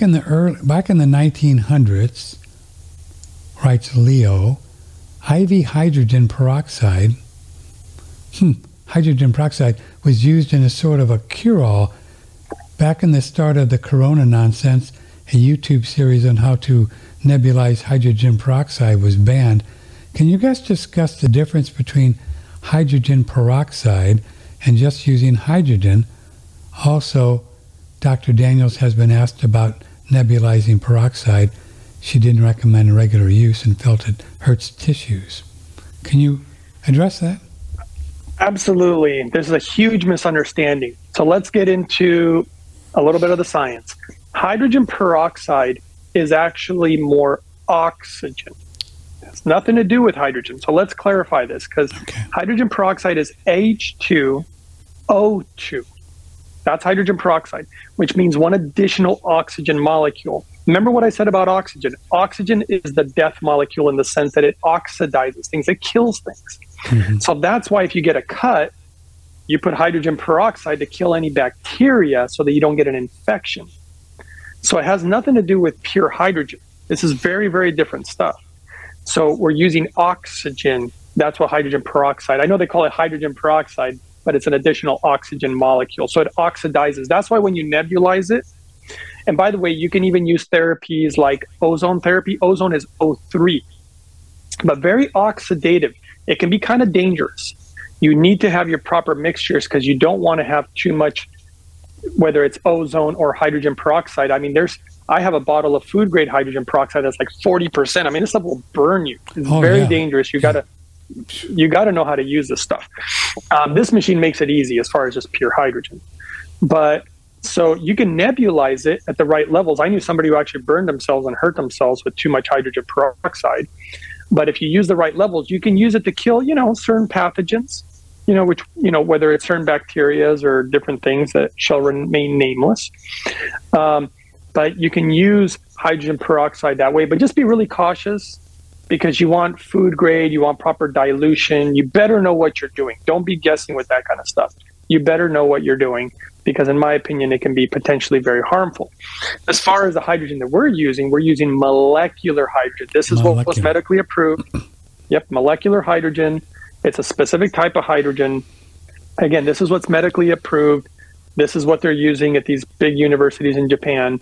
in the early, back in the 1900s, writes Leo, IV hydrogen peroxide, hmm, hydrogen peroxide was used in a sort of a cure-all back in the start of the corona nonsense. A YouTube series on how to nebulize hydrogen peroxide was banned. Can you guys discuss the difference between hydrogen peroxide and just using hydrogen? Also, Dr. Daniels has been asked about nebulizing peroxide, she didn't recommend regular use and felt it hurts tissues. Can you address that? Absolutely. This is a huge misunderstanding. So let's get into a little bit of the science. Hydrogen peroxide is actually more oxygen. It's nothing to do with hydrogen. So let's clarify this because okay. hydrogen peroxide is H2O2. That's hydrogen peroxide, which means one additional oxygen molecule. Remember what I said about oxygen? Oxygen is the death molecule in the sense that it oxidizes things, it kills things. Mm-hmm. So that's why if you get a cut, you put hydrogen peroxide to kill any bacteria so that you don't get an infection. So it has nothing to do with pure hydrogen. This is very, very different stuff. So we're using oxygen. That's what hydrogen peroxide. I know they call it hydrogen peroxide, but it's an additional oxygen molecule. So it oxidizes. That's why when you nebulize it, and by the way, you can even use therapies like ozone therapy. Ozone is O3, but very oxidative. It can be kind of dangerous. You need to have your proper mixtures because you don't want to have too much, whether it's ozone or hydrogen peroxide. I mean, there's I have a bottle of food grade hydrogen peroxide that's like 40%. I mean, this stuff will burn you. It's oh, very yeah. dangerous. You got to you got to know how to use this stuff. Um, this machine makes it easy as far as just pure hydrogen. But so you can nebulize it at the right levels. I knew somebody who actually burned themselves and hurt themselves with too much hydrogen peroxide. But if you use the right levels, you can use it to kill, you know, certain pathogens, you know, which, you know, whether it's certain bacterias or different things that shall remain nameless. Um, but you can use hydrogen peroxide that way, but just be really cautious because you want food grade, you want proper dilution. You better know what you're doing. Don't be guessing with that kind of stuff. You better know what you're doing because, in my opinion, it can be potentially very harmful. As far as the hydrogen that we're using, we're using molecular hydrogen. This is molecular. what was medically approved. Yep, molecular hydrogen. It's a specific type of hydrogen. Again, this is what's medically approved. This is what they're using at these big universities in Japan.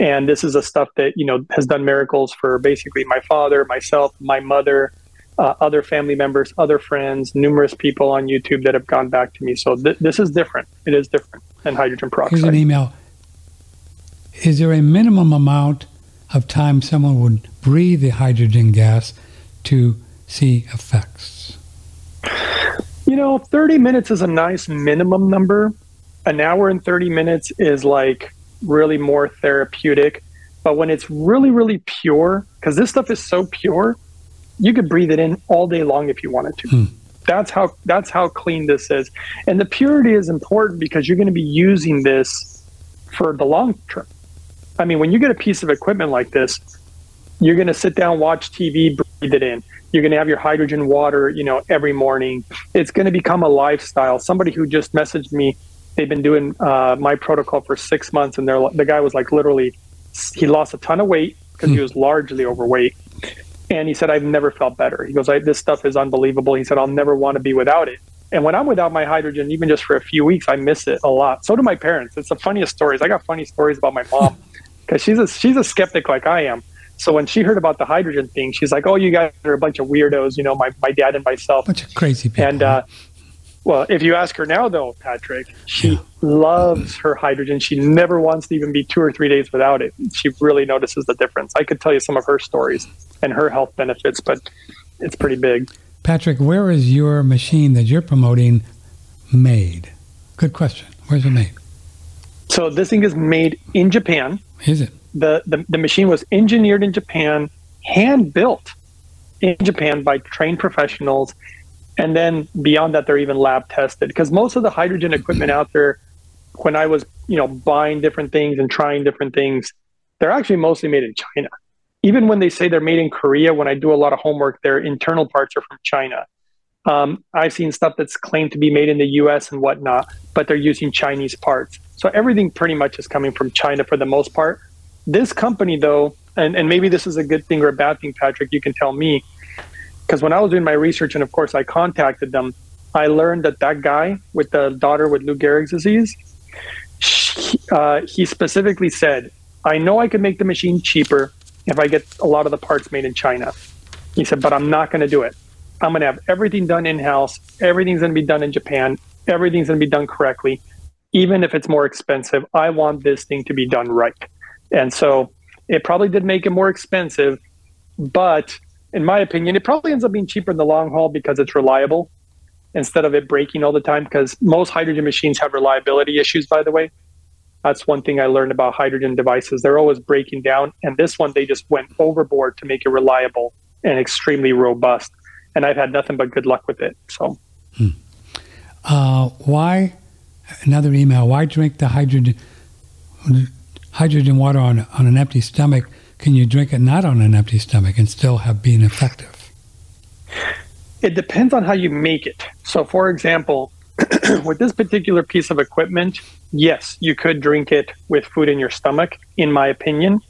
And this is a stuff that, you know, has done miracles for basically my father, myself, my mother, uh, other family members, other friends, numerous people on YouTube that have gone back to me. So th- this is different. It is different than hydrogen peroxide. Here's an email. Is there a minimum amount of time someone would breathe the hydrogen gas to see effects? You know, 30 minutes is a nice minimum number an hour and 30 minutes is like really more therapeutic. But when it's really, really pure, because this stuff is so pure, you could breathe it in all day long if you wanted to. Hmm. That's how that's how clean this is. And the purity is important because you're going to be using this for the long term. I mean, when you get a piece of equipment like this, you're going to sit down, watch TV, breathe it in. You're going to have your hydrogen water, you know, every morning. It's going to become a lifestyle. Somebody who just messaged me they've been doing uh, my protocol for six months, and they're the guy was like literally he lost a ton of weight because he hmm. was largely overweight, and he said I've never felt better. He goes, this stuff is unbelievable. He said I'll never want to be without it. And when I'm without my hydrogen, even just for a few weeks, I miss it a lot. So do my parents. It's the funniest stories. I got funny stories about my mom because she's a she's a skeptic like I am. So when she heard about the hydrogen thing, she's like, "Oh, you guys are a bunch of weirdos," you know, my, my dad and myself. Bunch of crazy people. And uh, well, if you ask her now, though, Patrick, she yeah. loves her hydrogen. She never wants to even be two or three days without it. She really notices the difference. I could tell you some of her stories and her health benefits, but it's pretty big. Patrick, where is your machine that you're promoting made? Good question. Where's it made? So this thing is made in Japan. Is it? The, the, the machine was engineered in Japan, hand built in Japan by trained professionals and then beyond that they're even lab tested because most of the hydrogen equipment out there when i was you know buying different things and trying different things they're actually mostly made in china. Even when they say they're made in korea when i do a lot of homework their internal parts are from china. Um, i've seen stuff that's claimed to be made in the us and whatnot but they're using chinese parts. So everything pretty much is coming from china for the most part. This company, though, and, and maybe this is a good thing or a bad thing, Patrick, you can tell me. Because when I was doing my research, and of course I contacted them, I learned that that guy with the daughter with Lou Gehrig's disease, she, uh, he specifically said, I know I could make the machine cheaper if I get a lot of the parts made in China. He said, but I'm not going to do it. I'm going to have everything done in house. Everything's going to be done in Japan. Everything's going to be done correctly. Even if it's more expensive, I want this thing to be done right. And so it probably did make it more expensive, but in my opinion, it probably ends up being cheaper in the long haul because it's reliable instead of it breaking all the time. Because most hydrogen machines have reliability issues, by the way. That's one thing I learned about hydrogen devices. They're always breaking down. And this one, they just went overboard to make it reliable and extremely robust. And I've had nothing but good luck with it. So, hmm. uh, why? Another email. Why drink the hydrogen? hydrogen water on, on an empty stomach, can you drink it not on an empty stomach and still have been effective? It depends on how you make it. So, for example, with this particular piece of equipment, yes, you could drink it with food in your stomach, in my opinion,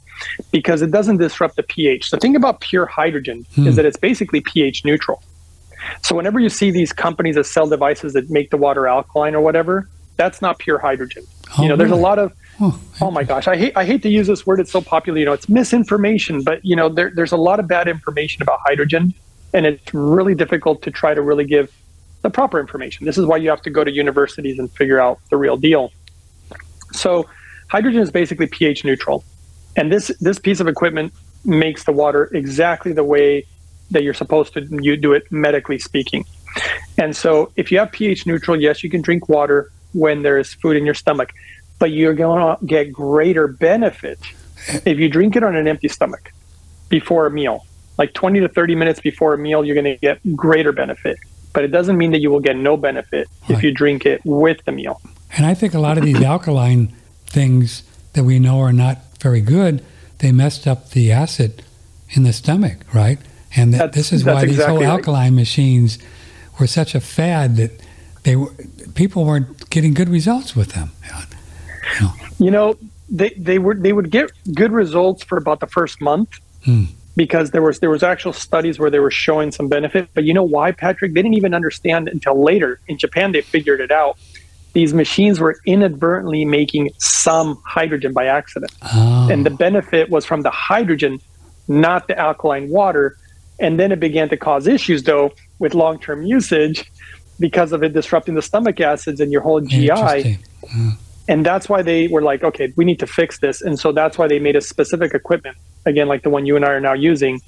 because it doesn't disrupt the pH. The thing about pure hydrogen hmm. is that it's basically pH neutral. So, whenever you see these companies that sell devices that make the water alkaline or whatever, that's not pure hydrogen. Oh, you know, there's oh, really? a lot of Oh, oh my gosh, I hate I hate to use this word. It's so popular. You know, it's misinformation, but you know, there, there's a lot of bad information about hydrogen, and it's really difficult to try to really give the proper information. This is why you have to go to universities and figure out the real deal. So, hydrogen is basically pH neutral, and this this piece of equipment makes the water exactly the way that you're supposed to you do it medically speaking. And so, if you have pH neutral, yes, you can drink water when there is food in your stomach but you're going to get greater benefit if you drink it on an empty stomach before a meal. Like 20 to 30 minutes before a meal, you're going to get greater benefit. But it doesn't mean that you will get no benefit right. if you drink it with the meal. And I think a lot of these alkaline things that we know are not very good, they messed up the acid in the stomach, right? And that, this is why these whole alkaline right. machines were such a fad that they were, people weren't getting good results with them. You know, they they were they would get good results for about the first month. Hmm. Because there was there was actual studies where they were showing some benefit, but you know why, Patrick? They didn't even understand until later. In Japan, they figured it out. These machines were inadvertently making some hydrogen by accident, oh. and the benefit was from the hydrogen, not the alkaline water. And then it began to cause issues, though, with long term usage because of it disrupting the stomach acids and your whole GI and that's why they were like okay we need to fix this. And so that's why they made a specific equipment again like the one you and i are now using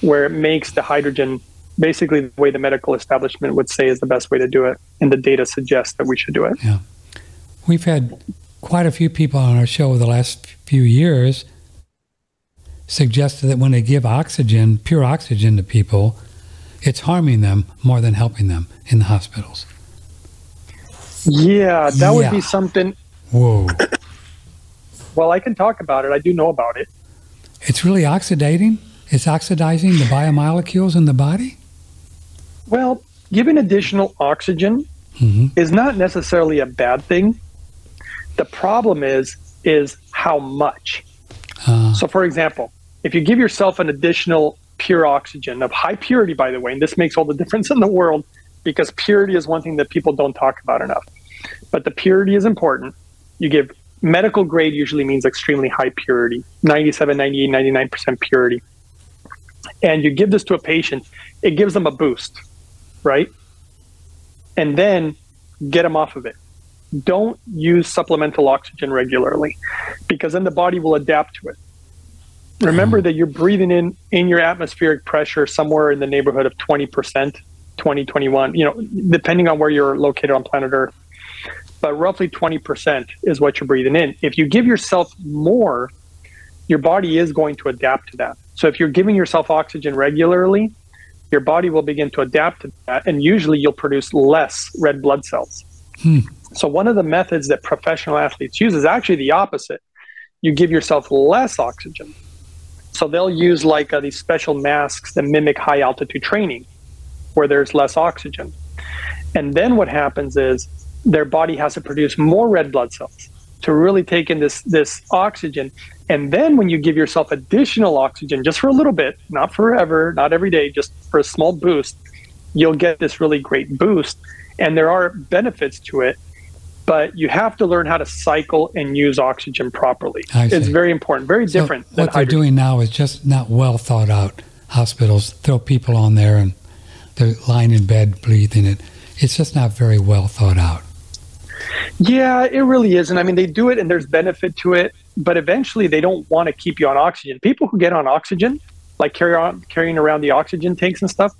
where it makes the hydrogen basically the way the medical establishment would say is the best way to do it. And the data suggests that we should do it. Yeah. We've had quite a few people on our show over the last few years suggested that when they give oxygen pure oxygen to people it's harming them more than helping them in the hospitals yeah that yeah. would be something Whoa. well, I can talk about it. I do know about it. It's really oxidating? It's oxidizing the biomolecules in the body? Well, giving additional oxygen mm-hmm. is not necessarily a bad thing. The problem is is how much. Uh, so for example, if you give yourself an additional pure oxygen of high purity by the way, and this makes all the difference in the world because purity is one thing that people don't talk about enough. But the purity is important. You give medical grade usually means extremely high purity 97 98 99% purity. And you give this to a patient it gives them a boost right? And then get them off of it. Don't use supplemental oxygen regularly because then the body will adapt to it remember that you're breathing in in your atmospheric pressure somewhere in the neighborhood of 20% 20 21 you know depending on where you're located on planet earth but roughly 20% is what you're breathing in. If you give yourself more, your body is going to adapt to that. So if you're giving yourself oxygen regularly, your body will begin to adapt to that, and usually you'll produce less red blood cells. Hmm. So one of the methods that professional athletes use is actually the opposite. You give yourself less oxygen. So they'll use like uh, these special masks that mimic high altitude training, where there's less oxygen. And then what happens is their body has to produce more red blood cells to really take in this this oxygen And then when you give yourself additional oxygen, just for a little bit, not forever, not every day, just for a small boost, you'll get this really great boost. And there are benefits to it, but you have to learn how to cycle and use oxygen properly. It's very important, very so different. what they're doing now is just not well thought out. Hospitals throw people on there and they're lying in bed breathing it. It's just not very well thought out. Yeah, it really is. And I mean, they do it and there's benefit to it, but eventually they don't want to keep you on oxygen. People who get on oxygen, like carry on carrying around the oxygen tanks and stuff,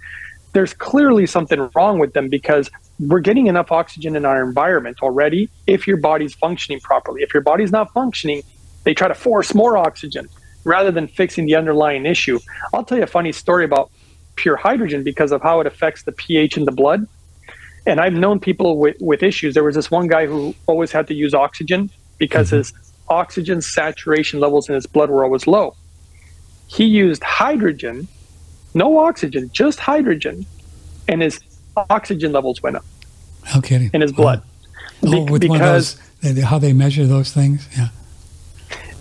there's clearly something wrong with them because we're getting enough oxygen in our environment already if your body's functioning properly. If your body's not functioning, they try to force more oxygen rather than fixing the underlying issue. I'll tell you a funny story about pure hydrogen because of how it affects the pH in the blood. And I've known people with, with issues. There was this one guy who always had to use oxygen because mm-hmm. his oxygen saturation levels in his blood were always low. He used hydrogen, no oxygen, just hydrogen, and his oxygen levels went up. No kidding. In his blood. Oh, Be- with because those, how they measure those things? Yeah.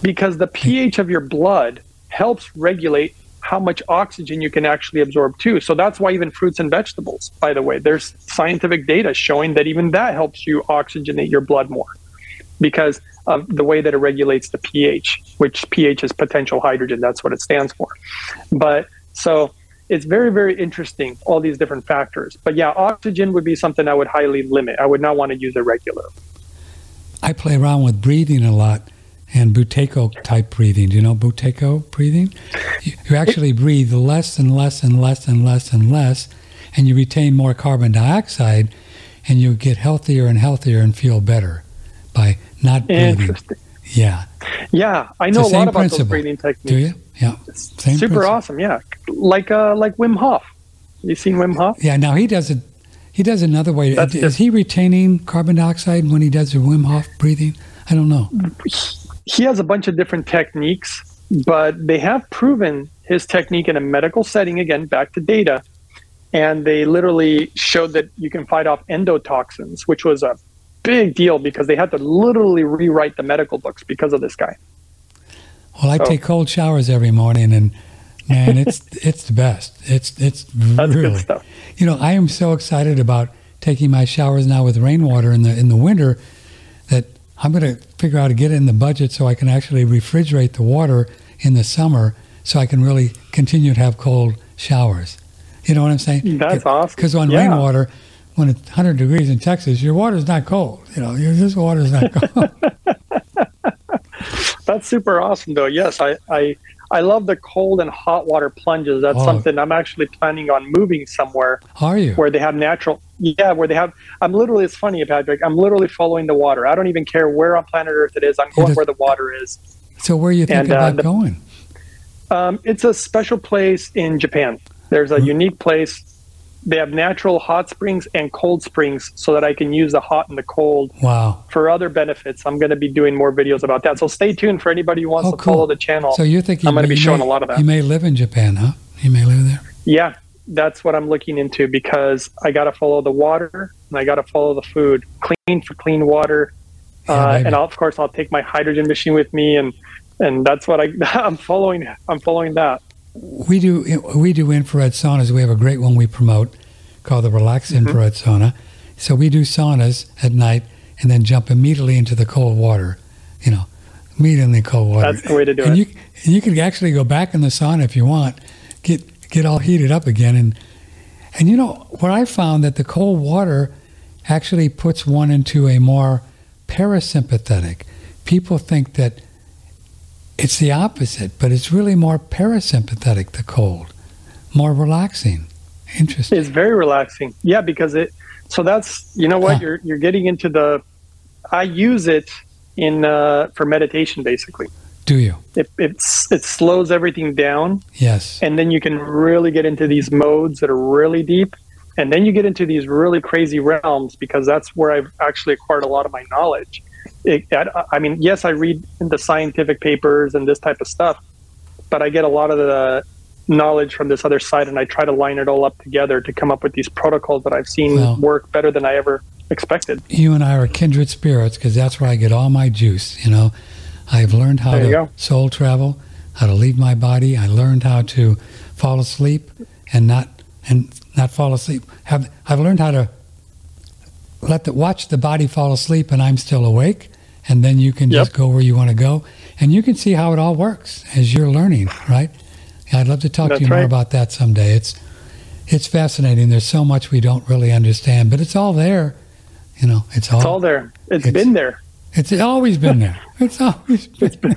Because the pH of your blood helps regulate how much oxygen you can actually absorb too. So that's why even fruits and vegetables, by the way, there's scientific data showing that even that helps you oxygenate your blood more because of the way that it regulates the pH, which pH is potential hydrogen. That's what it stands for. But so it's very, very interesting, all these different factors. But yeah, oxygen would be something I would highly limit. I would not want to use it regular I play around with breathing a lot and Buteyko type breathing. Do you know Buteyko breathing? You, you actually breathe less and less and less and less and less, and you retain more carbon dioxide, and you get healthier and healthier and feel better by not breathing. Yeah. Yeah, I know a lot about principle. those breathing techniques. Do you? Yeah. Same Super principle. awesome. Yeah, like uh, like Wim Hof. You seen Wim Hof? Yeah. Now he does it. He does another way. That's is just, he retaining carbon dioxide when he does the Wim Hof breathing? I don't know he has a bunch of different techniques, but they have proven his technique in a medical setting, again, back to data. And they literally showed that you can fight off endotoxins, which was a big deal because they had to literally rewrite the medical books because of this guy. Well, I so, take cold showers every morning, and man, it's it's the best. It's it's really. Stuff. You know, I am so excited about taking my showers now with rainwater in the in the winter that I'm going to figure out how to get it in the budget so I can actually refrigerate the water in the summer so I can really continue to have cold showers. You know what I'm saying? That's awesome. Because on yeah. rainwater, when it's 100 degrees in Texas, your water's not cold. You know, your this water's not cold. That's super awesome, though. Yes, I, I I love the cold and hot water plunges. That's oh. something I'm actually planning on moving somewhere. Are you? Where they have natural, yeah, where they have. I'm literally. It's funny, Patrick. I'm literally following the water. I don't even care where on planet Earth it is. I'm going where the water is. So where are you thinking uh, about the, going? Um, it's a special place in Japan. There's a mm-hmm. unique place they have natural hot springs and cold springs so that I can use the hot and the cold. Wow. For other benefits. I'm going to be doing more videos about that. So stay tuned for anybody who wants oh, to cool. follow the channel. So you're thinking I'm going to be showing may, a lot of that. You may live in Japan, huh? You may live there. Yeah, that's what I'm looking into because I got to follow the water and I got to follow the food. Clean for clean water. Yeah, uh, and I'll, of course, I'll take my hydrogen machine with me and and that's what I, I'm following. I'm following that. We do we do infrared saunas. We have a great one we promote called the Relax mm-hmm. Infrared Sauna. So we do saunas at night and then jump immediately into the cold water, you know, immediately cold water. That's the way to do and it. You, and you can actually go back in the sauna if you want, get get all heated up again. And, and you know, what I found that the cold water actually puts one into a more parasympathetic. People think that it's the opposite, but it's really more parasympathetic, the cold, more relaxing. Interesting. It's very relaxing. Yeah, because it. So that's you know what huh. you're you're getting into the. I use it in uh, for meditation basically. Do you? It, it's it slows everything down. Yes. And then you can really get into these modes that are really deep, and then you get into these really crazy realms because that's where I've actually acquired a lot of my knowledge. It, I mean, yes, I read the scientific papers and this type of stuff, but I get a lot of the knowledge from this other side and I try to line it all up together to come up with these protocols that I've seen well, work better than I ever expected. You and I are kindred spirits because that's where I get all my juice. You know, I've learned how to go. soul travel, how to leave my body. I learned how to fall asleep and not and not fall asleep. Have I've learned how to let the watch the body fall asleep and I'm still awake, and then you can Yep. just go where you want to go, and you can see how it all works as you're learning. Right? I'd love to talk to That's you more about that someday. It's it's fascinating. There's so much we don't really understand, but it's all there. You know, it's all It's all there. it's It's- been there. it's always been there. It's always been there.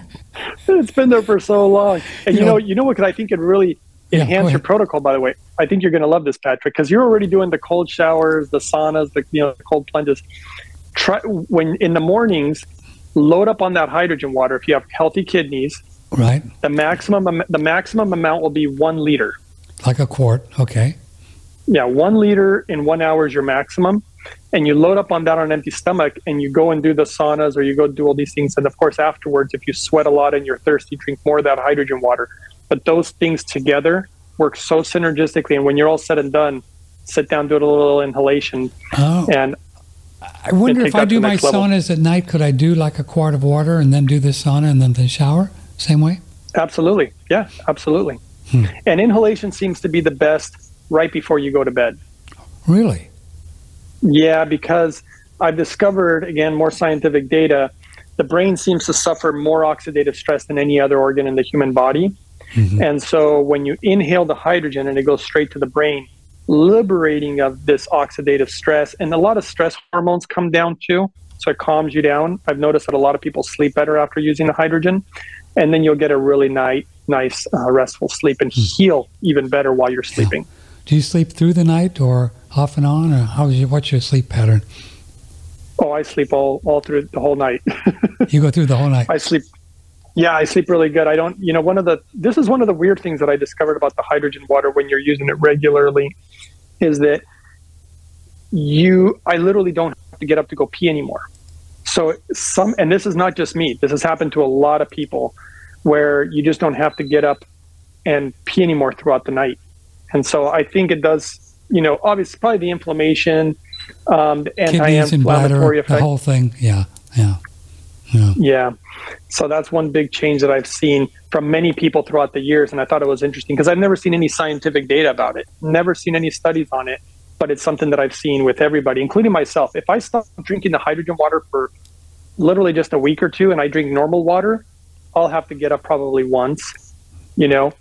It's been there for so long. And You you, know- know, you know what? Because I think it really Yeah, enhance your protocol. By the way, I think you're going to love this, Patrick, because you're already doing the cold showers, the saunas, the you know, the cold plunges. Try when in the mornings, load up on that hydrogen water. If you have healthy kidneys, Right? the maximum the maximum amount will be one liter. Like a quart. Okay. Yeah, one liter in one hour is your maximum. And you load up on that on an empty stomach and you go and do the saunas or you go do all these things. And of course, afterwards, if you sweat a lot and you're thirsty, drink more of that hydrogen water. But those things together work so synergistically. And when you're all said and done, sit down, do a little inhalation. Oh, And I wonder if I do my level. saunas at night, could I do like a quart of water and then do the sauna and then the shower? Same way? absolutely. Yeah, absolutely. Hmm. And inhalation seems to be the best right before you go to bed. Really? Yeah, because I've discovered, again, more scientific data, the brain seems to suffer more oxidative stress than any other organ in the human body. Mhm. And so when you inhale the hydrogen and it goes straight to the brain, liberating of this oxidative stress, and a lot of stress hormones come down too. So it calms you down. I've noticed that a lot of people sleep better after using the hydrogen. And then you'll get a really nice, nice uh, restful sleep and heal even better while you're sleeping. Do you sleep through the night or off and on, or how's your, what's your sleep pattern? Oh, I sleep all, all through the whole night. You go through the whole night. I sleep. Yeah, I sleep really good. I don't, you know, one of the, this is one of the weird things that I discovered about the hydrogen water when you're using it regularly is that you, I literally don't have to get up to go pee anymore. So some, and this is not just me, this has happened to a lot of people where you just don't have to get up and pee anymore throughout the night. And so I think it does, you know, obviously probably the inflammation, um, the Kidneys and bladder, anti-inflammatory the whole thing. Yeah, yeah, yeah. Yeah. So that's one big change that I've seen from many people throughout the years. And I thought it was interesting because I've never seen any scientific data about it, never seen any studies on it. But it's something that I've seen with everybody, including myself. If I stop drinking the hydrogen water for literally just a week or two and I drink normal water, I'll have to get up probably once, you know,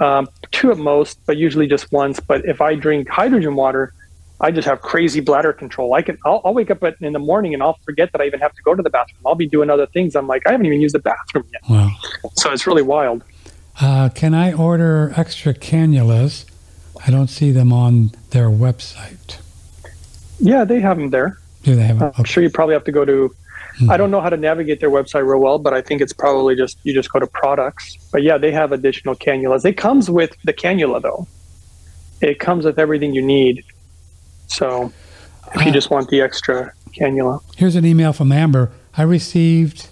um, two at most, but usually just once. But if I drink hydrogen water, I just have crazy bladder control. I can, I'll, I'll wake up at, in the morning and I'll forget that I even have to go to the bathroom. I'll be doing other things. I'm like, I haven't even used the bathroom yet. Wow. So it's really wild. Uh, can I order extra cannulas? I don't see them on their website. Yeah, they have them there. Do they have? Them? I'm Okay. sure you probably have to go to. I don't know how to navigate their website real well, but I think it's probably just you just go to products. But yeah, they have additional cannulas. It comes with the cannula though. It comes with everything you need. So if you Ah. just want the extra cannula, Here's an email from Amber. I received,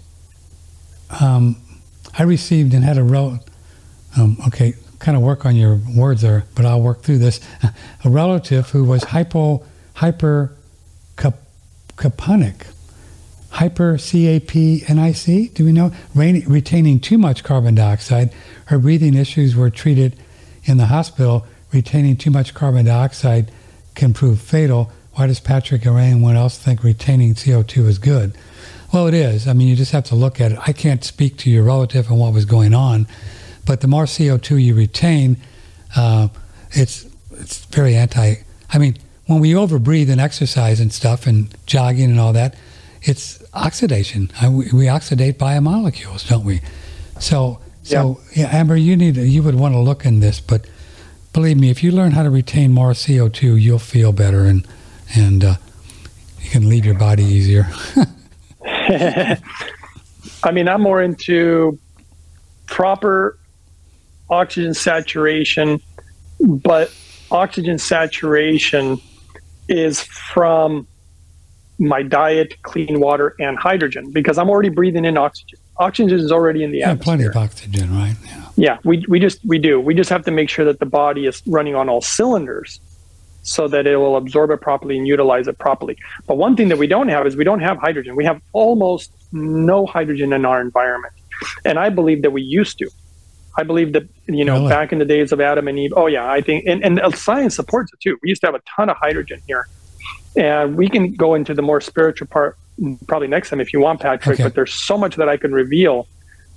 um, I received and had a rel. Um, okay, kind of work on your words there, but I'll work through this. A relative who was hypo hyper cap- caponic, hyper CAPNIC. Do we know? Rain, retaining too much carbon dioxide. Her breathing issues were treated in the hospital. Retaining too much carbon dioxide can prove fatal. Why does Patrick and anyone else think retaining CO2 is good? Well, it is. I mean, you just have to look at it. I can't speak to your relative and what was going on, but the more CO2 you retain, uh, it's it's very anti. I mean, when we overbreathe and exercise and stuff and jogging and all that, it's oxidation. I, we, we oxidate biomolecules, don't we? So, so yeah. Amber, you need you would want to look in this, but believe me, if you learn how to retain more CO2, you'll feel better and and uh, you can leave your body easier. I mean, I'm more into proper oxygen saturation, but oxygen saturation is from my diet, clean water, and hydrogen because I'm already breathing in oxygen. Oxygen is already in the yeah, atmosphere. plenty of oxygen, right? Yeah. Yeah, we, we just we do. We just have to make sure that the body is running on all cylinders so that it will absorb it properly and utilize it properly. But one thing that we don't have is we don't have hydrogen. We have almost no hydrogen in our environment. And I believe that we used to. I believe that, you know, really? back in the days of Adam and Eve, oh, yeah, I think, and, and science supports it too. We used to have a ton of hydrogen here. And we can go into the more spiritual part probably next time if you want, Patrick, okay. but there's so much that I can reveal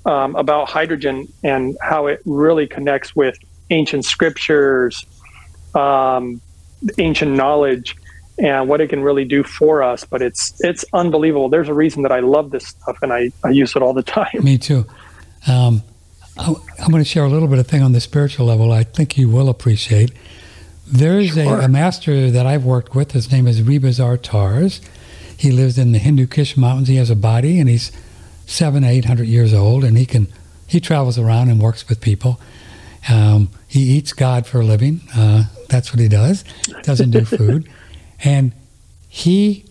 um, about hydrogen and how it really connects with ancient scriptures, um, ancient knowledge, and what it can really do for us. But it's it's unbelievable. There's a reason that I love this stuff and I, I use it all the time. Me too. Um, I'm going to share a little bit of thing on the spiritual level. I think you will appreciate. There's sure. a, a, master that I've worked with. His name is Rebazar Tarzs. He lives in the Hindu Kush Mountains. He has a body, and he's seven, eight hundred years old, and he can he travels around and works with people. Um, he eats God for a living. Uh, that's what he does. He doesn't do food, and he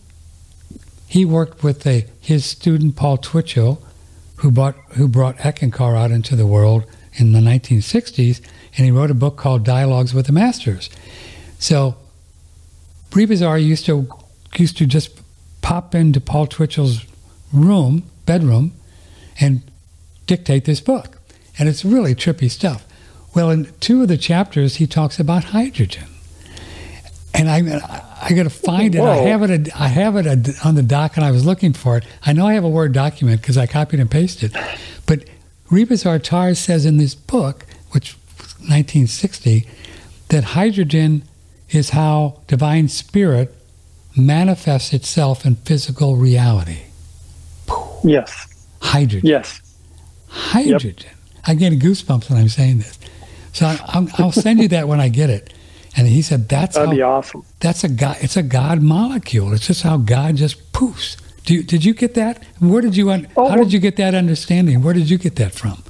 he worked with a, his student Paul Twitchell, who brought who brought Eckankar out into the world in the 1960s, and he wrote a book called Dialogues with the Masters. So Rebazar used to used to just pop into Paul Twitchell's room, bedroom, and dictate this book. And it's really trippy stuff. Well, in two of the chapters, he talks about hydrogen. And I, I got to find it. I have it. I have it on the doc, and I was looking for it. I know I have a Word document because I copied and pasted. But Rebazar Tarzs says in this book, which 1960, that hydrogen is how divine spirit manifests itself in physical reality. Yes. Hydrogen. Yes. Hydrogen. Yep. I'm getting goosebumps when I'm saying this. So I, will send you that when I get it. And he said, "That's that'd how, be awesome. That's a God. It's a God molecule. It's just how God just poofs." Do you, did you get that? Where did you? Un- oh, how did you get that understanding? Where did you get that from?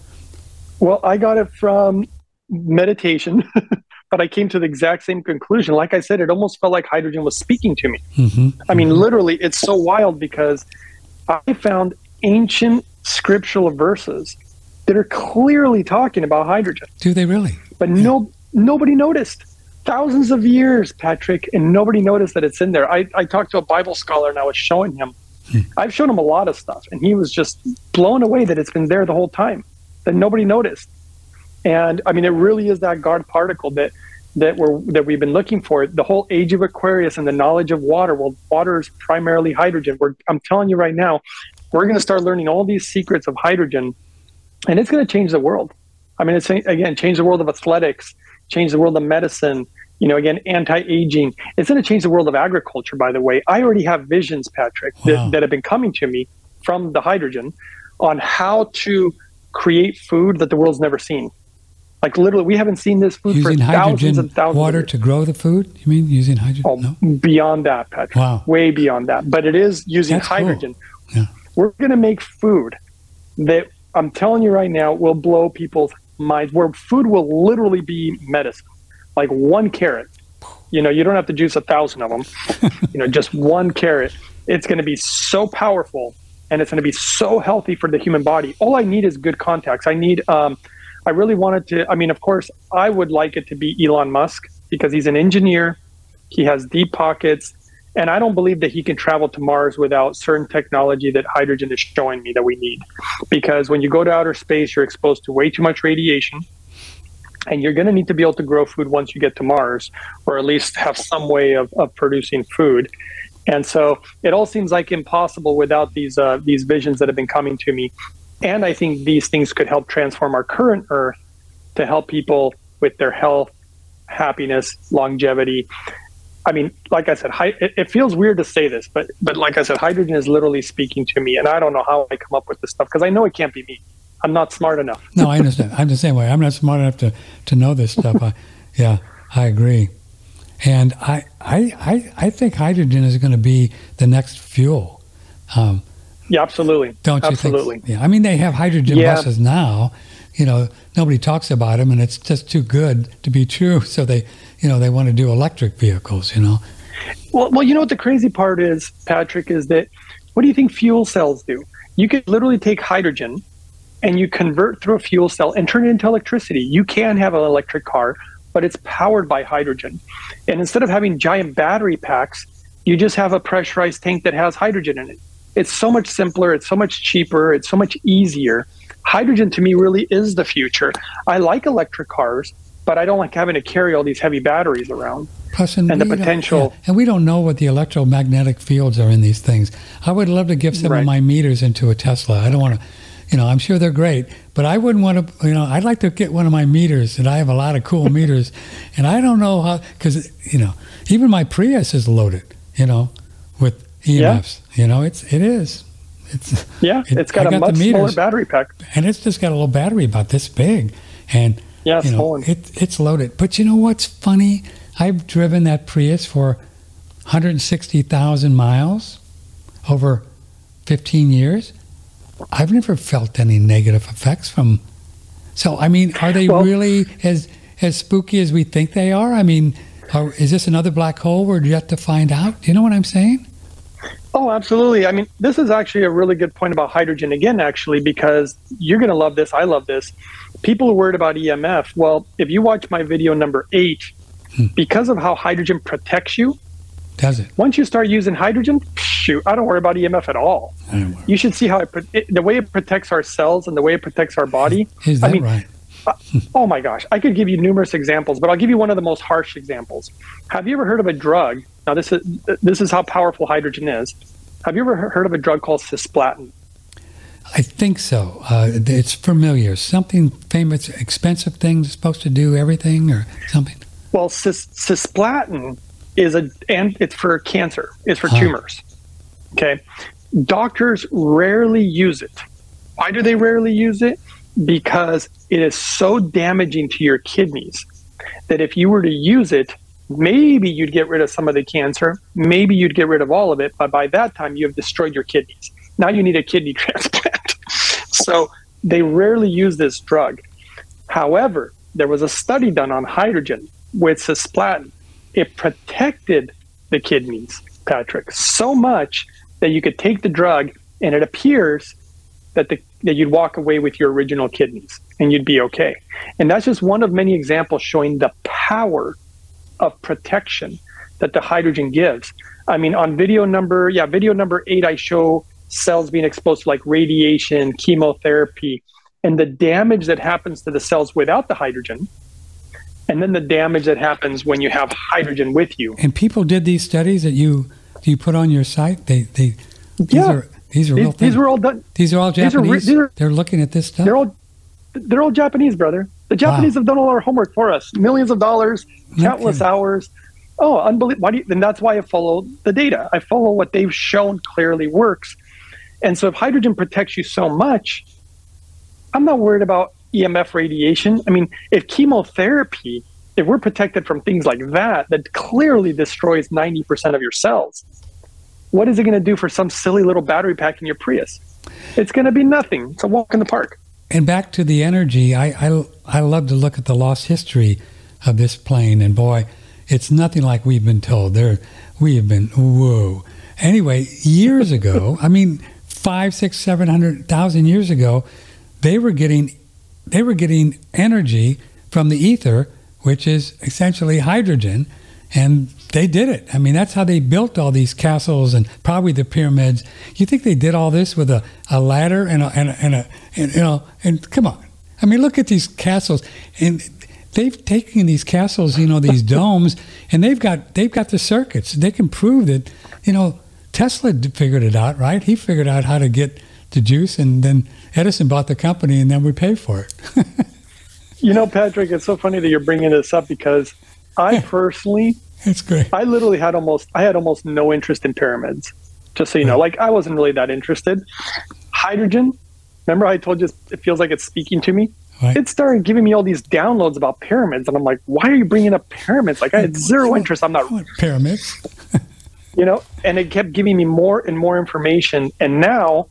Well, I got it from meditation. but I came to the exact same conclusion. Like I said, it almost felt like hydrogen was speaking to me. Mm-hmm. I mean, mm-hmm. literally, it's so wild because I found ancient scriptural verses that are clearly talking about hydrogen. Do they really? But yeah. no, nobody noticed. Thousands of years, Patrick, and nobody noticed that it's in there. I, I talked to a Bible scholar and I was showing him. Hmm. I've shown him a lot of stuff, and he was just blown away that it's been there the whole time, that nobody noticed. And I mean, it really is that God particle that that we're that we've been looking for. The whole age of Aquarius and the knowledge of water. Well, water is primarily hydrogen. We're, I'm telling you right now, we're going to start learning all these secrets of hydrogen, and it's going to change the world. I mean, it's again change the world of athletics, change the world of medicine. You know, again, anti-aging. It's going to change the world of agriculture. By the way, I already have visions, Patrick, wow. that, that have been coming to me from the hydrogen on how to create food that the world's never seen. Like literally, we haven't seen this food using for thousands and thousands. Water to grow the food? You mean using hydrogen? Oh, no? Beyond that, Patrick. Wow. Way beyond that. But it is using That's hydrogen. Cool. Yeah. We're going to make food that I'm telling you right now will blow people's minds. Where food will literally be medicine. Like one carrot. You know, you don't have to juice a thousand of them. you know, just one carrot. It's going to be so powerful and it's going to be so healthy for the human body. All I need is good contacts. I need um, I really wanted to. I mean, of course, I would like it to be Elon Musk because he's an engineer, he has deep pockets, and I don't believe that he can travel to Mars without certain technology that hydrogen is showing me that we need. Because when you go to outer space, you're exposed to way too much radiation. And you're going to need to be able to grow food once you get to Mars, or at least have some way of, of producing food. And so it all seems like impossible without these uh, these visions that have been coming to me. And I think these things could help transform our current Earth to help people with their health, happiness, longevity. I mean, like I said, hi- it, feels weird to say this, but but like I said, hydrogen is literally speaking to me, and I don't know how I come up with this stuff because I know it can't be me. I'm not smart enough. no, I understand. I'm the same way. I'm not smart enough to to know this stuff. I, yeah, I agree. And I, I, I, I think hydrogen is going to be the next fuel. Um, yeah, absolutely. Don't you absolutely. think? Yeah, I mean they have hydrogen yeah. buses now. You know, nobody talks about them, and it's just too good to be true. So they, you know, they want to do electric vehicles. You know. Well, well, you know what the crazy part is, Patrick, is that what do you think fuel cells do? You could literally take hydrogen and you convert through a fuel cell and turn it into electricity. You can have an electric car, but it's powered by hydrogen. And instead of having giant battery packs, you just have a pressurized tank that has hydrogen in it It's so much simpler. It's so much cheaper. It's so much easier. Hydrogen to me really is the future. I like electric cars, but I don't like having to carry all these heavy batteries around. Plus, and, and the potential. yeah, and we don't know what the electromagnetic fields are in these things. I would love to give some Right. of my meters into a Tesla. I don't want to, you know, I'm sure they're great, but I wouldn't want to, you know, I'd like to get one of my meters, and I have a lot of cool meters, and I don't know how, because, you know, even my Prius is loaded, you know, with Yeah. EMFs. You know, it's, it is. It's, Yeah, It- it's got I a got much smaller battery pack. and it's just got a little battery about this big, and Yeah, it's you know, it, it's loaded. But you know what's funny? I've driven that Prius for 160,000 miles over 15 years. I've never felt any negative effects from. So I mean, are they Well- really as as spooky as we think they are? I mean, are, is this another black hole? We're yet to find out. Do you know what I'm saying? Oh, absolutely. I mean, this is actually a really good point about hydrogen again, actually, because you're going to love this. I love this. People are worried about EMF. Well, if you watch my video number eight, Hmm. because of how hydrogen protects you, Does it? once you start using hydrogen, shoot, I don't worry about EMF at all. I don't know. You should see how it, it the way it protects our cells and the way it protects our body. Is I mean, right? Oh my gosh, I could give you numerous examples, but I'll give you one of the most harsh examples. Have you ever heard of a drug? Now, this is this is how powerful hydrogen is. Have you ever heard of a drug called cisplatin? I think so. Uh, it's familiar. Something famous, expensive thing supposed to do everything or something. Well, cis, cisplatin is a and it's for cancer. It's for Huh. tumors. Okay, doctors rarely use it. Why do they rarely use it? Because it is so damaging to your kidneys that if you were to use it, maybe you'd get rid of some of the cancer, maybe you'd get rid of all of it, but by that time you have destroyed your kidneys. Now you need a kidney transplant. so they rarely use this drug. However, there was a study done on hydrogen with cisplatin. It protected the kidneys, Patrick, so much that you could take the drug and it appears that the that you'd walk away with your original kidneys and you'd be okay. And that's just one of many examples showing the power of protection that the hydrogen gives. I mean, on video number, yeah, video number eight, I show cells being exposed to like radiation, chemotherapy, and the damage that happens to the cells without the hydrogen, and then the damage that happens when you have hydrogen with you. And people did these studies that you you put on your site. They they these Yeah. are these are real These, things. these were all done. These are all these are re- Japanese. these are- They're looking at this stuff. They're all they're all Japanese, brother. The Japanese have done all our homework for us. Millions of dollars, countless kidding. hours. Oh, unbelievable! Why do you, and that's why I follow the data. I follow what they've shown clearly works. And so, if hydrogen protects you so much, I'm not worried about EMF radiation. I mean, if chemotherapy, if we're protected from things like that, that clearly destroys 90% of your cells, what is it going to do for some silly little battery pack in your Prius? It's going to be nothing. It's a walk in the park. And back to the energy, I, I, I love to look at the lost history of this plane, and boy, it's nothing like we've been told. There, we have been whoa. Anyway, years ago, I mean, five, six, seven hundred thousand years ago, they were getting, they were getting energy from the ether, which is essentially hydrogen, and they did it. I mean, that's how they built all these castles and probably the pyramids. You think they did all this with a, a ladder and a, and a, and a and, you know, and come on. I mean, look at these castles, and they've taken these castles, you know, these domes, and they've got they've got the circuits. They can prove that, you know, Tesla figured it out, right? He figured out how to get the juice, and then Edison bought the company, and then we pay for it. You know, Patrick, it's so funny that you're bringing this up because I personally, it's great. I literally had almost, I had almost no interest in pyramids. Just so you know, like I wasn't really that interested. Hydrogen, remember I told you it feels like it's speaking to me. Right. It started giving me all these downloads about pyramids, and I'm like, why are you bringing up pyramids? Like I had zero interest. I'm not pyramids. you know and it kept giving me more and more information and now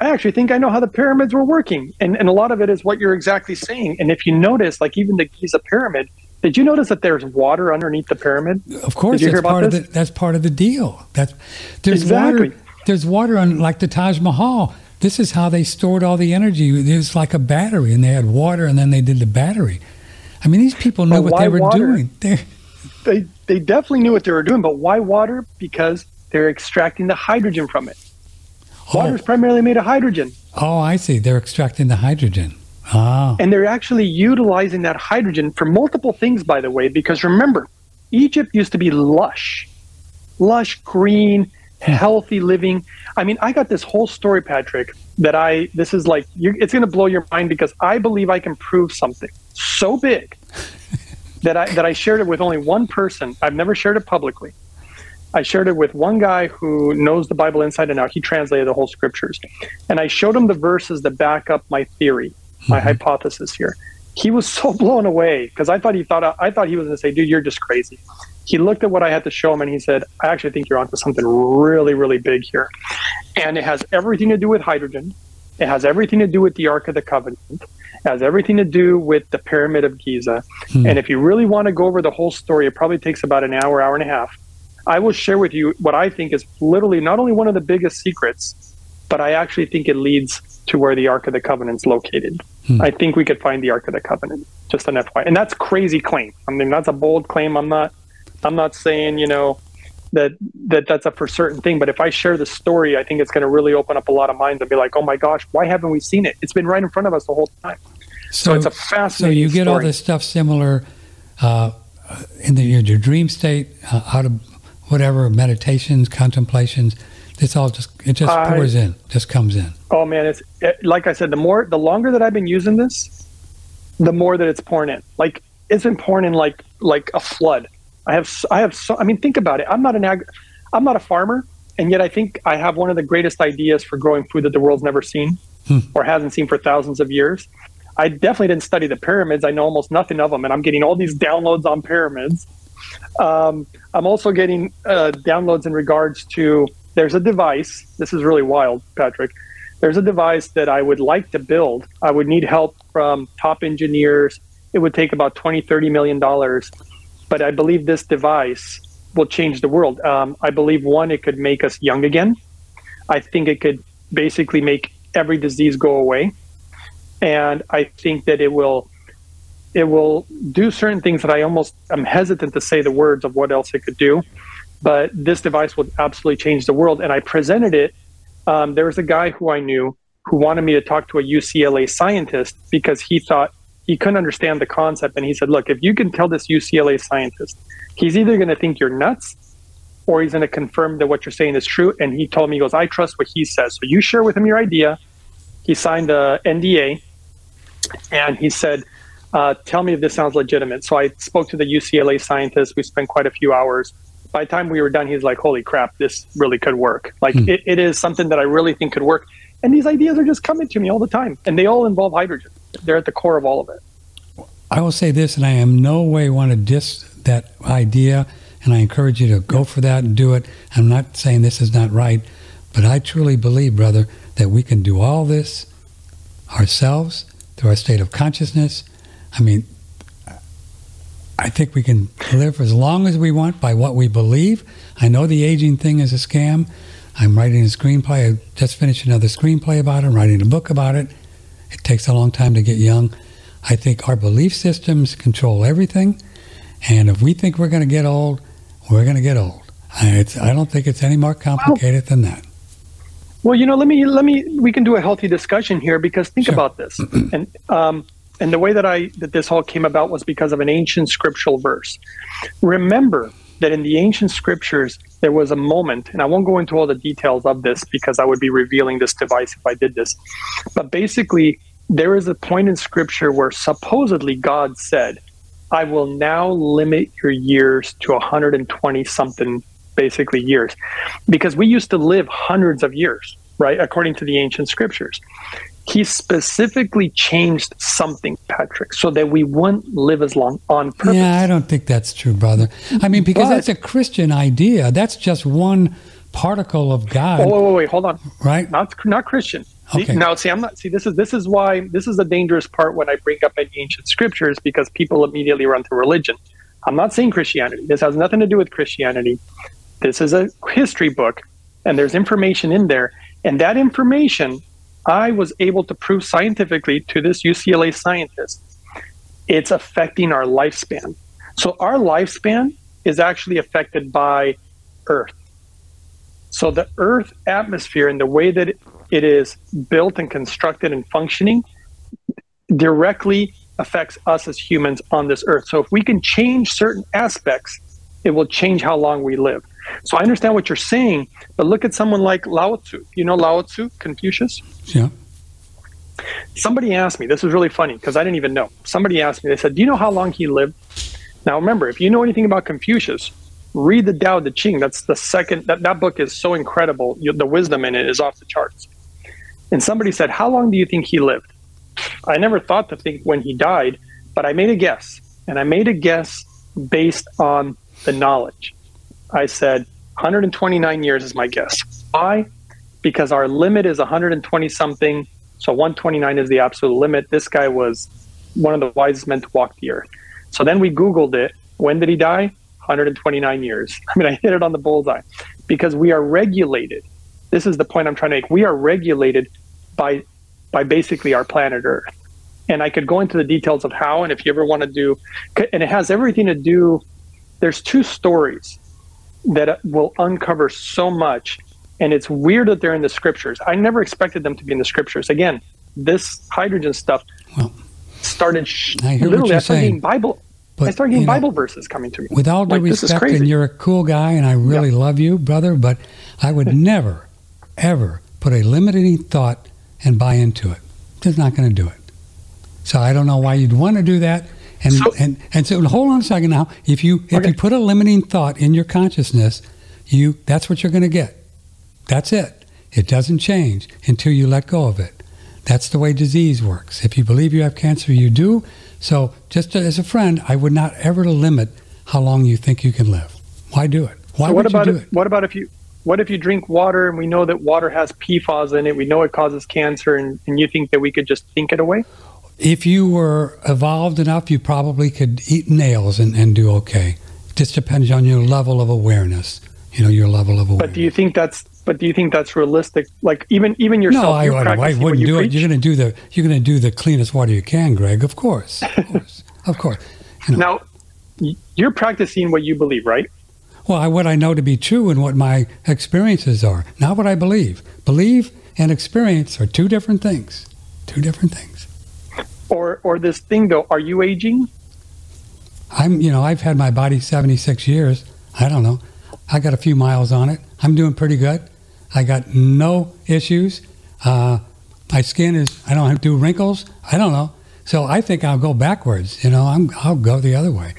i actually think i know how the pyramids were working and, and a lot of it is what you're exactly saying and if you notice like even the giza pyramid did you notice that there's water underneath the pyramid Of course, that's part of the that's part of the deal. That's there's Exactly. water. There's water on like the Taj Mahal. This is how they stored all the energy. It was like a battery, and they had water, and then they did the battery. I mean, these people knew But what they were water? doing. They, they they definitely knew what they were doing but why water because they're extracting the hydrogen from it oh. Water is primarily made of hydrogen. Oh, I see. They're extracting the hydrogen. Ah. And they're actually utilizing that hydrogen for multiple things, by the way, because remember, Egypt used to be lush, lush, green, healthy living. I mean, I got this whole story, Patrick, that I, this is like, it's going to blow your mind because I believe I can prove something so big that I, that I shared it with only one person. I've never shared it publicly. I shared it with one guy who knows the Bible inside and out. He translated the whole scriptures. And I showed him the verses that back up my theory, my mm-hmm. hypothesis here. He was so blown away because I thought he thought I thought he was going to say, "Dude, you're just crazy." He looked at what I had to show him and he said, "I actually think you're onto something really, really big here." And it has everything to do with hydrogen. It has everything to do with the Ark of the Covenant. It has everything to do with the Pyramid of Giza. Hmm. And if you really want to go over the whole story, it probably takes about an hour, hour and a half. I will share with you what I think is literally not only one of the biggest secrets, but I actually think it leads to where the Ark of the Covenant's located. Hmm. I think we could find the Ark of the Covenant. Just an FY, and that's crazy claim. I mean, that's a bold claim. I'm not. I'm not saying you know that that that's a for certain thing. But if I share the story, I think it's going to really open up a lot of minds and be like, oh my gosh, why haven't we seen it? It's been right in front of us the whole time. So, so it's a fascinating. So you get story. all this stuff similar uh, in the, your, your dream state, uh, out of whatever meditations, contemplations. It's all just it just I, pours in, just comes in. Oh man, it's it, like I said. The more, the longer that I've been using this, the more that it's pouring in. Like it's been pouring in like like a flood. I have I have so. I mean, think about it. I'm not an ag. I'm not a farmer, and yet I think I have one of the greatest ideas for growing food that the world's never seen hmm. or hasn't seen for thousands of years. I definitely didn't study the pyramids. I know almost nothing of them, and I'm getting all these downloads on pyramids. Um, I'm also getting uh, downloads in regards to there's a device. This is really wild, Patrick. There's a device that I would like to build. I would need help from top engineers. It would take about 20, 30 million dollars. But I believe this device will change the world. Um, I believe one, it could make us young again. I think it could basically make every disease go away. And I think that it will it will do certain things that I almost am hesitant to say the words of what else it could do. But this device will absolutely change the world. And I presented it. Um, there was a guy who I knew who wanted me to talk to a UCLA scientist because he thought he couldn't understand the concept. And he said, Look, if you can tell this UCLA scientist, he's either going to think you're nuts or he's going to confirm that what you're saying is true. And he told me, he goes, I trust what he says. So you share with him your idea. He signed a NDA and he said, uh, tell me if this sounds legitimate. So I spoke to the UCLA scientist. We spent quite a few hours. By the time we were done, he's like, holy crap, this really could work. Like, hmm. it, it is something that I really think could work. And these ideas are just coming to me all the time. And they all involve hydrogen, they're at the core of all of it. I will say this, and I am no way want to diss that idea, and I encourage you to go for that and do it. I'm not saying this is not right, but I truly believe, brother, that we can do all this ourselves through our state of consciousness I mean, I think we can live as long as we want by what we believe. I know the aging thing is a scam. I'm writing a screenplay. I just finished another screenplay about it. I'm writing a book about it. It takes a long time to get young. I think our belief systems control everything. And if we think we're going to get old, we're going to get old. I, I don't think it's any more complicated than that. Well, you know, let me let me we can do a healthy discussion here because think sure. about this. and um, and the way that I that this all came about was because of an ancient scriptural verse. Remember that in the ancient scriptures there was a moment, and I won't go into all the details of this because I would be revealing this device if I did this. But basically, there is a point in scripture where supposedly God said, I will now limit your years to 120 something basically years because we used to live hundreds of years right according to the ancient scriptures he specifically changed something, Patrick, so that we wouldn't live as long on purpose. Yeah, I don't think that's true, brother. I mean, because but, that's a Christian idea. That's just one particle of God. Oh, wait, wait, wait, hold on. Right? Not not Christian. See, okay. Now, see, I'm not. See, this is this is why this is the dangerous part when I bring up any ancient scriptures because people immediately run to religion. I'm not saying Christianity. This has nothing to do with Christianity. This is a history book, and there's information in there, and that information I was able to prove scientifically to this UCLA scientist it's affecting our lifespan. So our lifespan is actually affected by Earth. So the Earth atmosphere and the way that it is built and constructed and functioning directly affects us as humans on this earth. So if we can change certain aspects, it will change how long we live. So I understand what you're saying, but look at someone like Lao Tzu. You know Lao Tzu, Confucius? Yeah. Somebody asked me, this was really funny because I didn't even know. Somebody asked me, they said, Do you know how long he lived? Now remember, if you know anything about Confucius, read the Tao Te Ching. That's the second, that, that book is so incredible. You, the wisdom in it is off the charts. And somebody said, How long do you think he lived? I never thought to think when he died, but I made a guess. And I made a guess based on the knowledge. I said 129 years is my guess. Why? Because our limit is 120 something. So 129 is the absolute limit. This guy was one of the wisest men to walk the earth. So then we Googled it. When did he die? 129 years. I mean, I hit it on the bullseye because we are regulated. This is the point I'm trying to make. We are regulated by by basically our planet Earth. And I could go into the details of how, and if you ever want to do, and it has everything to do. There's two stories that uh, will uncover so much, and it's weird that they're in the scriptures. I never expected them to be in the scriptures. Again, this hydrogen stuff well, started sh- I hear literally. What you're I started saying. Bible. But, I started getting know, Bible verses coming to me. With all due like, respect, and you're a cool guy, and I really yeah. love you, brother, but I would never, ever put a limiting thought and buy into it. Just not going to do it. So I don't know why you'd want to do that. And, so, and and so hold on a second now. If you if okay. you put a limiting thought in your consciousness, you that's what you're going to get. That's it. It doesn't change until you let go of it. That's the way disease works. If you believe you have cancer, you do. So just as a friend, I would not ever limit how long you think you can live. Why do it? Why so what about you do it? What about if you what if you drink water and we know that water has PFAS in it? We know it causes cancer, and, and you think that we could just think it away? If you were evolved enough, you probably could eat nails and, and do okay. It just depends on your level of awareness. You know, your level of awareness. But do you think that's but do you think that's realistic? Like even even yourself. No, I, I, I wouldn't do preach? it. You're going to do the you're going to do the cleanest water you can, Greg. Of course, of course, of course. You know. Now, you're practicing what you believe, right? Well, what I know to be true and what my experiences are, not what I believe. Believe and experience are two different things. Two different things. Or, or this thing though, are you aging? I'm, you know, I've had my body 76 years. I don't know. I got a few miles on it. I'm doing pretty good. I got no issues. Uh, my skin is, I don't have do wrinkles. I don't know. So I think I'll go backwards. You know, I'm, I'll go the other way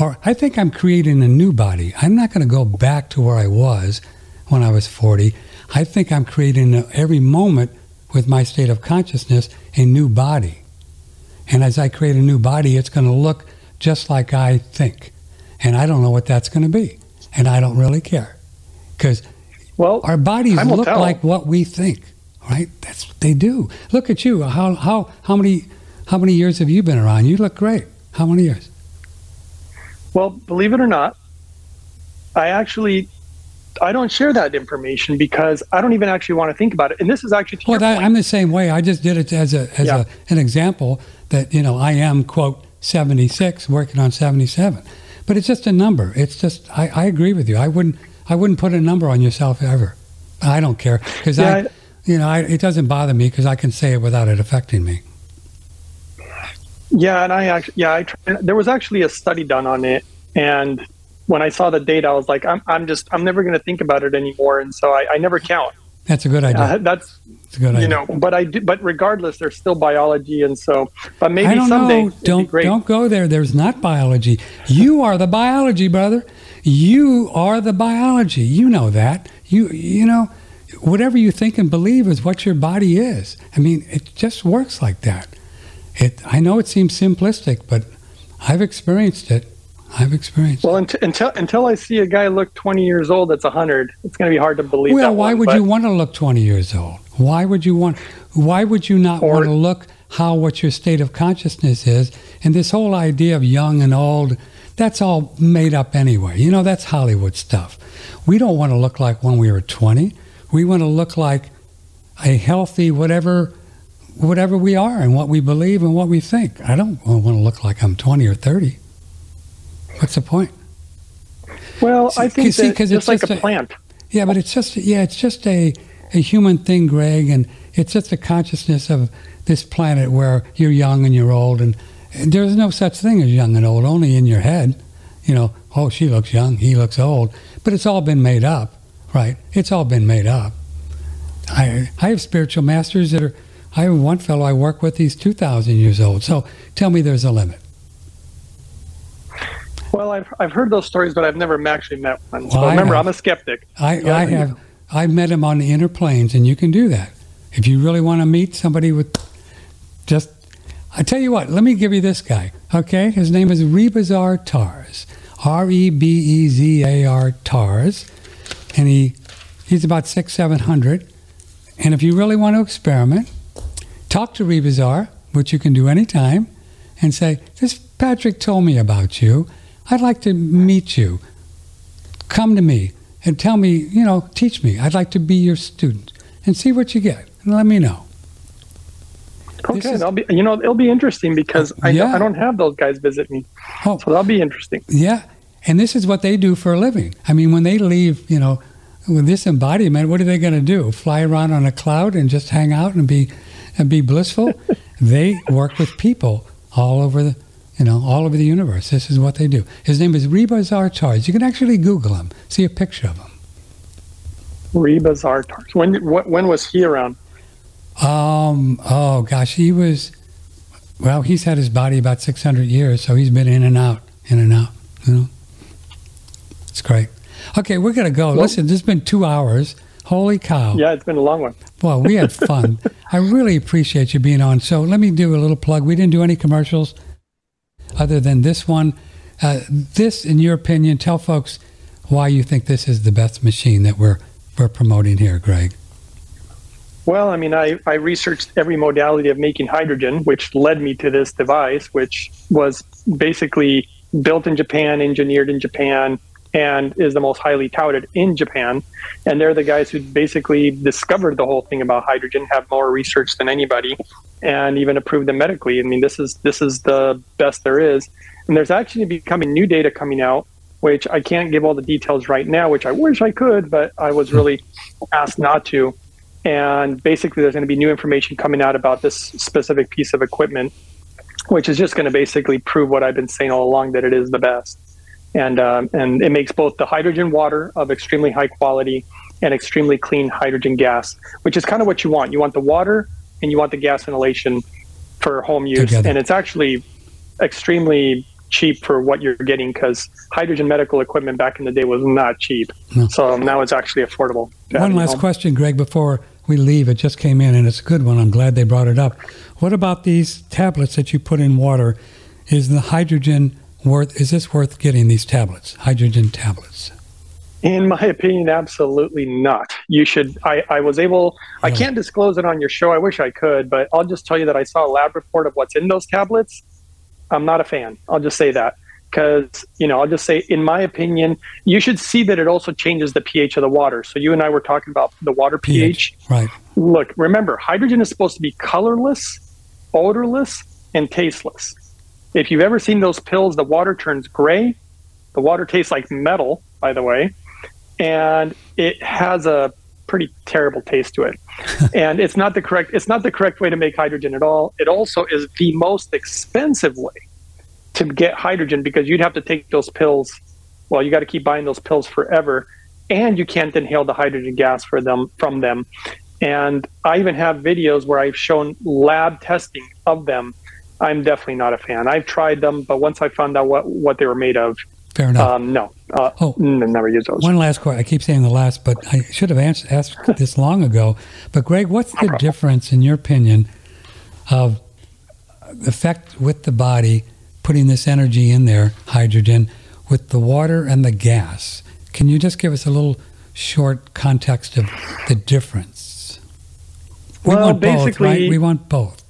or I think I'm creating a new body. I'm not going to go back to where I was when I was 40. I think I'm creating a, every moment with my state of consciousness a new body. And as I create a new body, it's going to look just like I think. And I don't know what that's going to be. And I don't really care. Because well, our bodies look tell. like what we think, right? That's what they do. Look at you. How, how, how, many, how many years have you been around? You look great. How many years? Well, believe it or not, I actually I don't share that information because I don't even actually want to think about it. And this is actually well, that, I'm the same way. I just did it as a as yeah. a, an example that you know I am quote 76, working on 77, but it's just a number. It's just I, I agree with you. I wouldn't I wouldn't put a number on yourself ever. I don't care because yeah, I, I, you know I, it doesn't bother me because I can say it without it affecting me. Yeah, and I actually, yeah, I there was actually a study done on it, and when I saw the data, I was like, I'm, I'm just, I'm never going to think about it anymore, and so I, I never count. That's a good idea. Uh, that's, that's a good idea. You know, but I do, but regardless, there's still biology, and so, but maybe I don't someday. Know. Don't don't go there. There's not biology. You are the biology, brother. You are the biology. You know that. You you know, whatever you think and believe is what your body is. I mean, it just works like that. It, I know it seems simplistic, but I've experienced it. I've experienced. Well, until until, until I see a guy look 20 years old that's 100, it's going to be hard to believe. Well, why one, would you want to look 20 years old? Why would you want? Why would you not or, want to look how what your state of consciousness is? And this whole idea of young and old, that's all made up anyway. You know, that's Hollywood stuff. We don't want to look like when we were 20. We want to look like a healthy whatever whatever we are and what we believe and what we think. I don't want to look like I'm 20 or 30. What's the point? Well, I think see, that just like a, a plant. Yeah, but it's just yeah, it's just a a human thing, Greg, and it's just a consciousness of this planet where you're young and you're old, and, and there's no such thing as young and old, only in your head. You know, oh, she looks young, he looks old, but it's all been made up, right? It's all been made up. I I have spiritual masters that are. I have one fellow I work with. He's two thousand years old. So tell me, there's a limit. Well, I've, I've heard those stories, but I've never actually met one. So well, remember, I'm a skeptic. I, yeah, I have. I've met him on the inner planes, and you can do that. If you really want to meet somebody with just, I tell you what, let me give you this guy. Okay, his name is Rebazar Tarzs, R E B E Z A R Tarzs, and he he's about six seven hundred. And if you really want to experiment, talk to Rebazar, which you can do anytime, and say, "This Patrick told me about you. I'd like to meet you. Come to me and tell me, you know, teach me. I'd like to be your student and see what you get and let me know. Okay, is, that'll be you know it'll be interesting because I, yeah. I don't have those guys visit me, oh, so that'll be interesting. Yeah, and this is what they do for a living. I mean, when they leave, you know, with this embodiment, what are they going to do? Fly around on a cloud and just hang out and be and be blissful? they work with people all over the you know, all over the universe. This is what they do. His name is Rebazar Tarzs. You can actually Google him, see a picture of him. Rebazar Tarzs. When when was he around? Um. Oh gosh, he was. Well, he's had his body about 600 years, so he's been in and out, in and out. You know, it's great. Okay, we're gonna go. Well, Listen, this has been two hours. Holy cow! Yeah, it's been a long one. Well, we had fun. I really appreciate you being on. So let me do a little plug. We didn't do any commercials other than this one. Uh, this, in your opinion, tell folks why you think this is the best machine that we're we're promoting here, Greg. Well, I mean, I, I researched every modality of making hydrogen, which led me to this device, which was basically built in Japan, engineered in Japan, and is the most highly touted in Japan. And they're the guys who basically discovered the whole thing about hydrogen, have more research than anybody, and even approved them medically. I mean, this is this is the best there is. And there's actually becoming new data coming out, which I can't give all the details right now, which I wish I could, but I was really asked not to. And basically, there's going to be new information coming out about this specific piece of equipment, which is just going to basically prove what I've been saying all along that it is the best and um, and it makes both the hydrogen water of extremely high quality and extremely clean hydrogen gas, which is kind of what you want. You want the water and you want the gas inhalation for home use, Together. and it's actually extremely cheap for what you're getting because hydrogen medical equipment back in the day was not cheap. No. So now it's actually affordable. One last home. question, Greg, before we leave. It just came in and it's a good one. I'm glad they brought it up. What about these tablets that you put in water? Is the hydrogen worth is this worth getting these tablets, hydrogen tablets? In my opinion, absolutely not. You should. I, I was able. I can't disclose it on your show. I wish I could, but I'll just tell you that I saw a lab report of what's in those tablets. I'm not a fan. I'll just say that because you know I'll just say, in my opinion, you should see that it also changes the pH of the water. So you and I were talking about the water pH. pH. Right. Look, remember, hydrogen is supposed to be colorless, odorless, and tasteless. If you've ever seen those pills, the water turns gray. The water tastes like metal, by the way, and it has a pretty terrible taste to it. and it's not the correct it's not the correct way to make hydrogen at all. It also is the most expensive way to get hydrogen because you'd have to take those pills. Well, you got to keep buying those pills forever, and you can't inhale the hydrogen gas for them from them. And I even have videos where I've shown lab testing of them I'm definitely not a fan. I've tried them, but once I found out what, what they were made of, fair enough. Um, no, uh, oh, never use those. One last question. I keep saying the last, but I should have answered, asked this long ago. But Greg, what's the difference, in your opinion, of effect with the body putting this energy in there, hydrogen, with the water and the gas? Can you just give us a little short context of the difference? We well, want basically, both, right? We want both.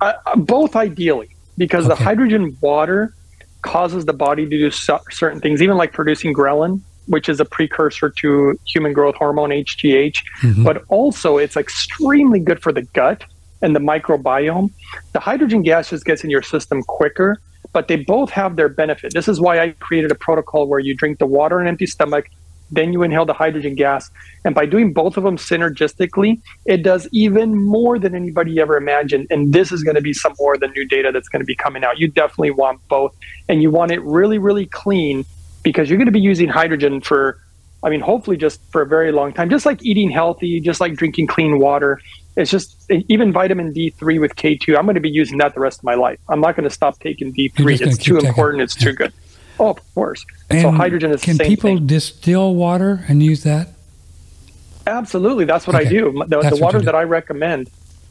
Uh, uh, both ideally, because okay. the hydrogen water causes the body to do certain things, even like producing ghrelin, which is a precursor to human growth hormone HGH. Mm-hmm. But also, it's extremely good for the gut and the microbiome. The hydrogen gas just gets in your system quicker, but they both have their benefit. This is why I created a protocol where you drink the water on an empty stomach then you inhale the hydrogen gas. And by doing both of them synergistically, it does even more than anybody ever imagined. And this is going to be some more of the new data that's going to be coming out. You definitely want both. And you want it really, really clean because you're going to be using hydrogen for, I mean, hopefully just for a very long time, just like eating healthy, just like drinking clean water. It's just even vitamin D3 with K2. I'm going to be using that the rest of my life. I'm not going to stop taking D3. It's too important. It's yeah. too good. Oh, of course. And so hydrogen is can people thing. distill water and use that? Absolutely, that's what okay. I do. The, the water that I recommend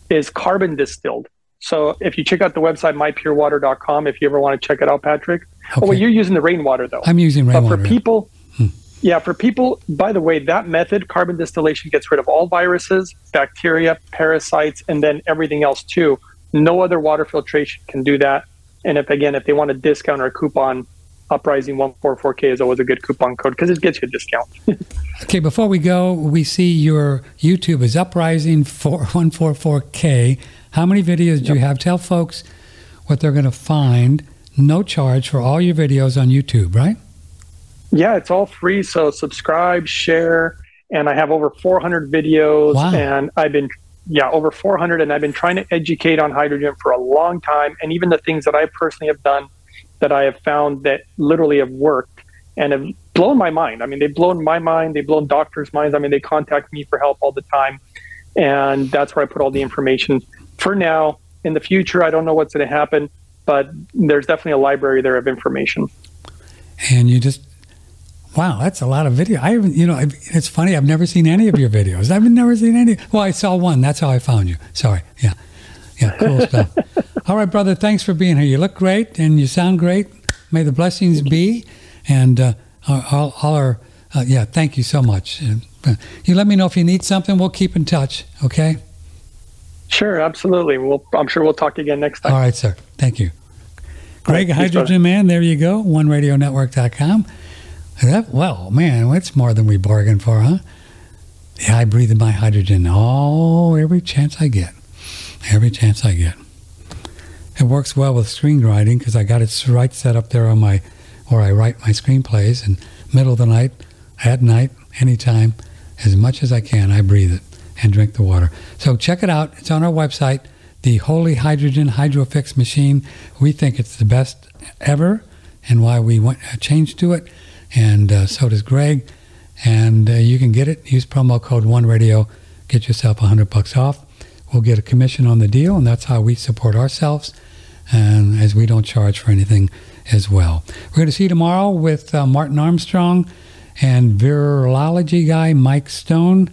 is carbon distilled. So if you check out the website mypurewater.com, if you ever want to check it out, Patrick. Okay. Oh, well, you're using the rainwater though. I'm using rainwater. But for people, hmm. yeah, for people. By the way, that method, carbon distillation, gets rid of all viruses, bacteria, parasites, and then everything else too. No other water filtration can do that. And if again, if they want a discount or a coupon, Uprising 144K is always a good coupon code because it gets you a discount. okay, before we go, we see your YouTube is Uprising 144K. How many videos do yep. you have? Tell folks what they're going to find. No charge for all your videos on YouTube, right? Yeah, it's all free. So subscribe, share, and I have over 400 videos. Wow. And I've been, yeah, over 400. And I've been trying to educate on hydrogen for a long time. And even the things that I personally have done that I have found that literally have worked and have blown my mind. I mean, they've blown my mind, they've blown doctors' minds. I mean, they contact me for help all the time. And that's where I put all the information. For now, in the future, I don't know what's going to happen, but there's definitely a library there of information. And you just, wow, that's a lot of video. I haven't, you know, it's funny, I've never seen any of your videos. I've never seen any. Well, I saw one. That's how I found you. Sorry. Yeah. Yeah, cool stuff. All right, brother, thanks for being here. You look great and you sound great. May the blessings be. And uh, all, all our, uh, yeah, thank you so much. Uh, you let me know if you need something. We'll keep in touch, okay? Sure, absolutely. We'll, I'm sure we'll talk again next time. All right, sir. Thank you. Greg right, Hydrogen Man, there you go, oneradionetwork.com. That, well, man, that's more than we bargained for, huh? Yeah, I breathe in my hydrogen all every chance I get every chance I get. It works well with screenwriting because I got it right set up there on my, where I write my screenplays. And middle of the night, at night, anytime, as much as I can, I breathe it and drink the water. So check it out. It's on our website, the Holy Hydrogen Hydrofix Machine. We think it's the best ever, and why we went changed to it. And uh, so does Greg. And uh, you can get it. Use promo code One Radio. Get yourself a hundred bucks off we'll get a commission on the deal, and that's how we support ourselves, and as we don't charge for anything as well. We're going to see you tomorrow with uh, Martin Armstrong and virology guy Mike Stone,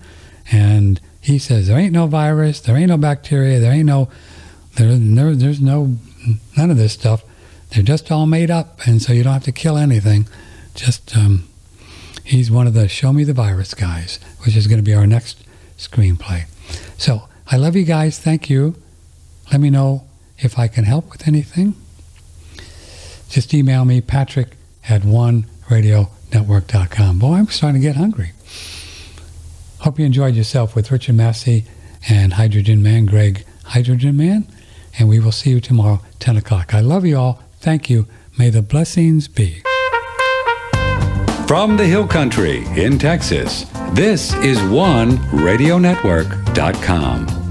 and he says there ain't no virus, there ain't no bacteria, there ain't no there, there there's no none of this stuff. They're just all made up, and so you don't have to kill anything. Just um, he's one of the show me the virus guys, which is going to be our next screenplay. So I love you guys. Thank you. Let me know if I can help with anything. Just email me, patrick at oneradionetwork.com. Boy, I'm starting to get hungry. Hope you enjoyed yourself with Richard Massey and Hydrogen Man, Greg Hydrogen Man. And we will see you tomorrow, 10 o'clock. I love you all. Thank you. May the blessings be. From the Hill Country in Texas, this is OneRadioNetwork.com.